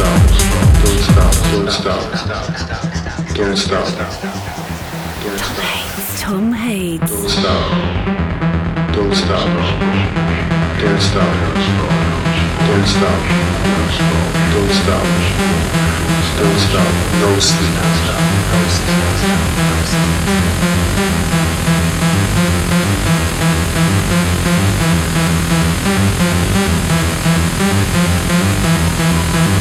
stop, don't stop, don't stop, don't stop, don't stop. Tom Hades. Don't stop, don't stop, don't stop, don't stop, don't stop, don't stop, no sleep, no sleep, no sleep.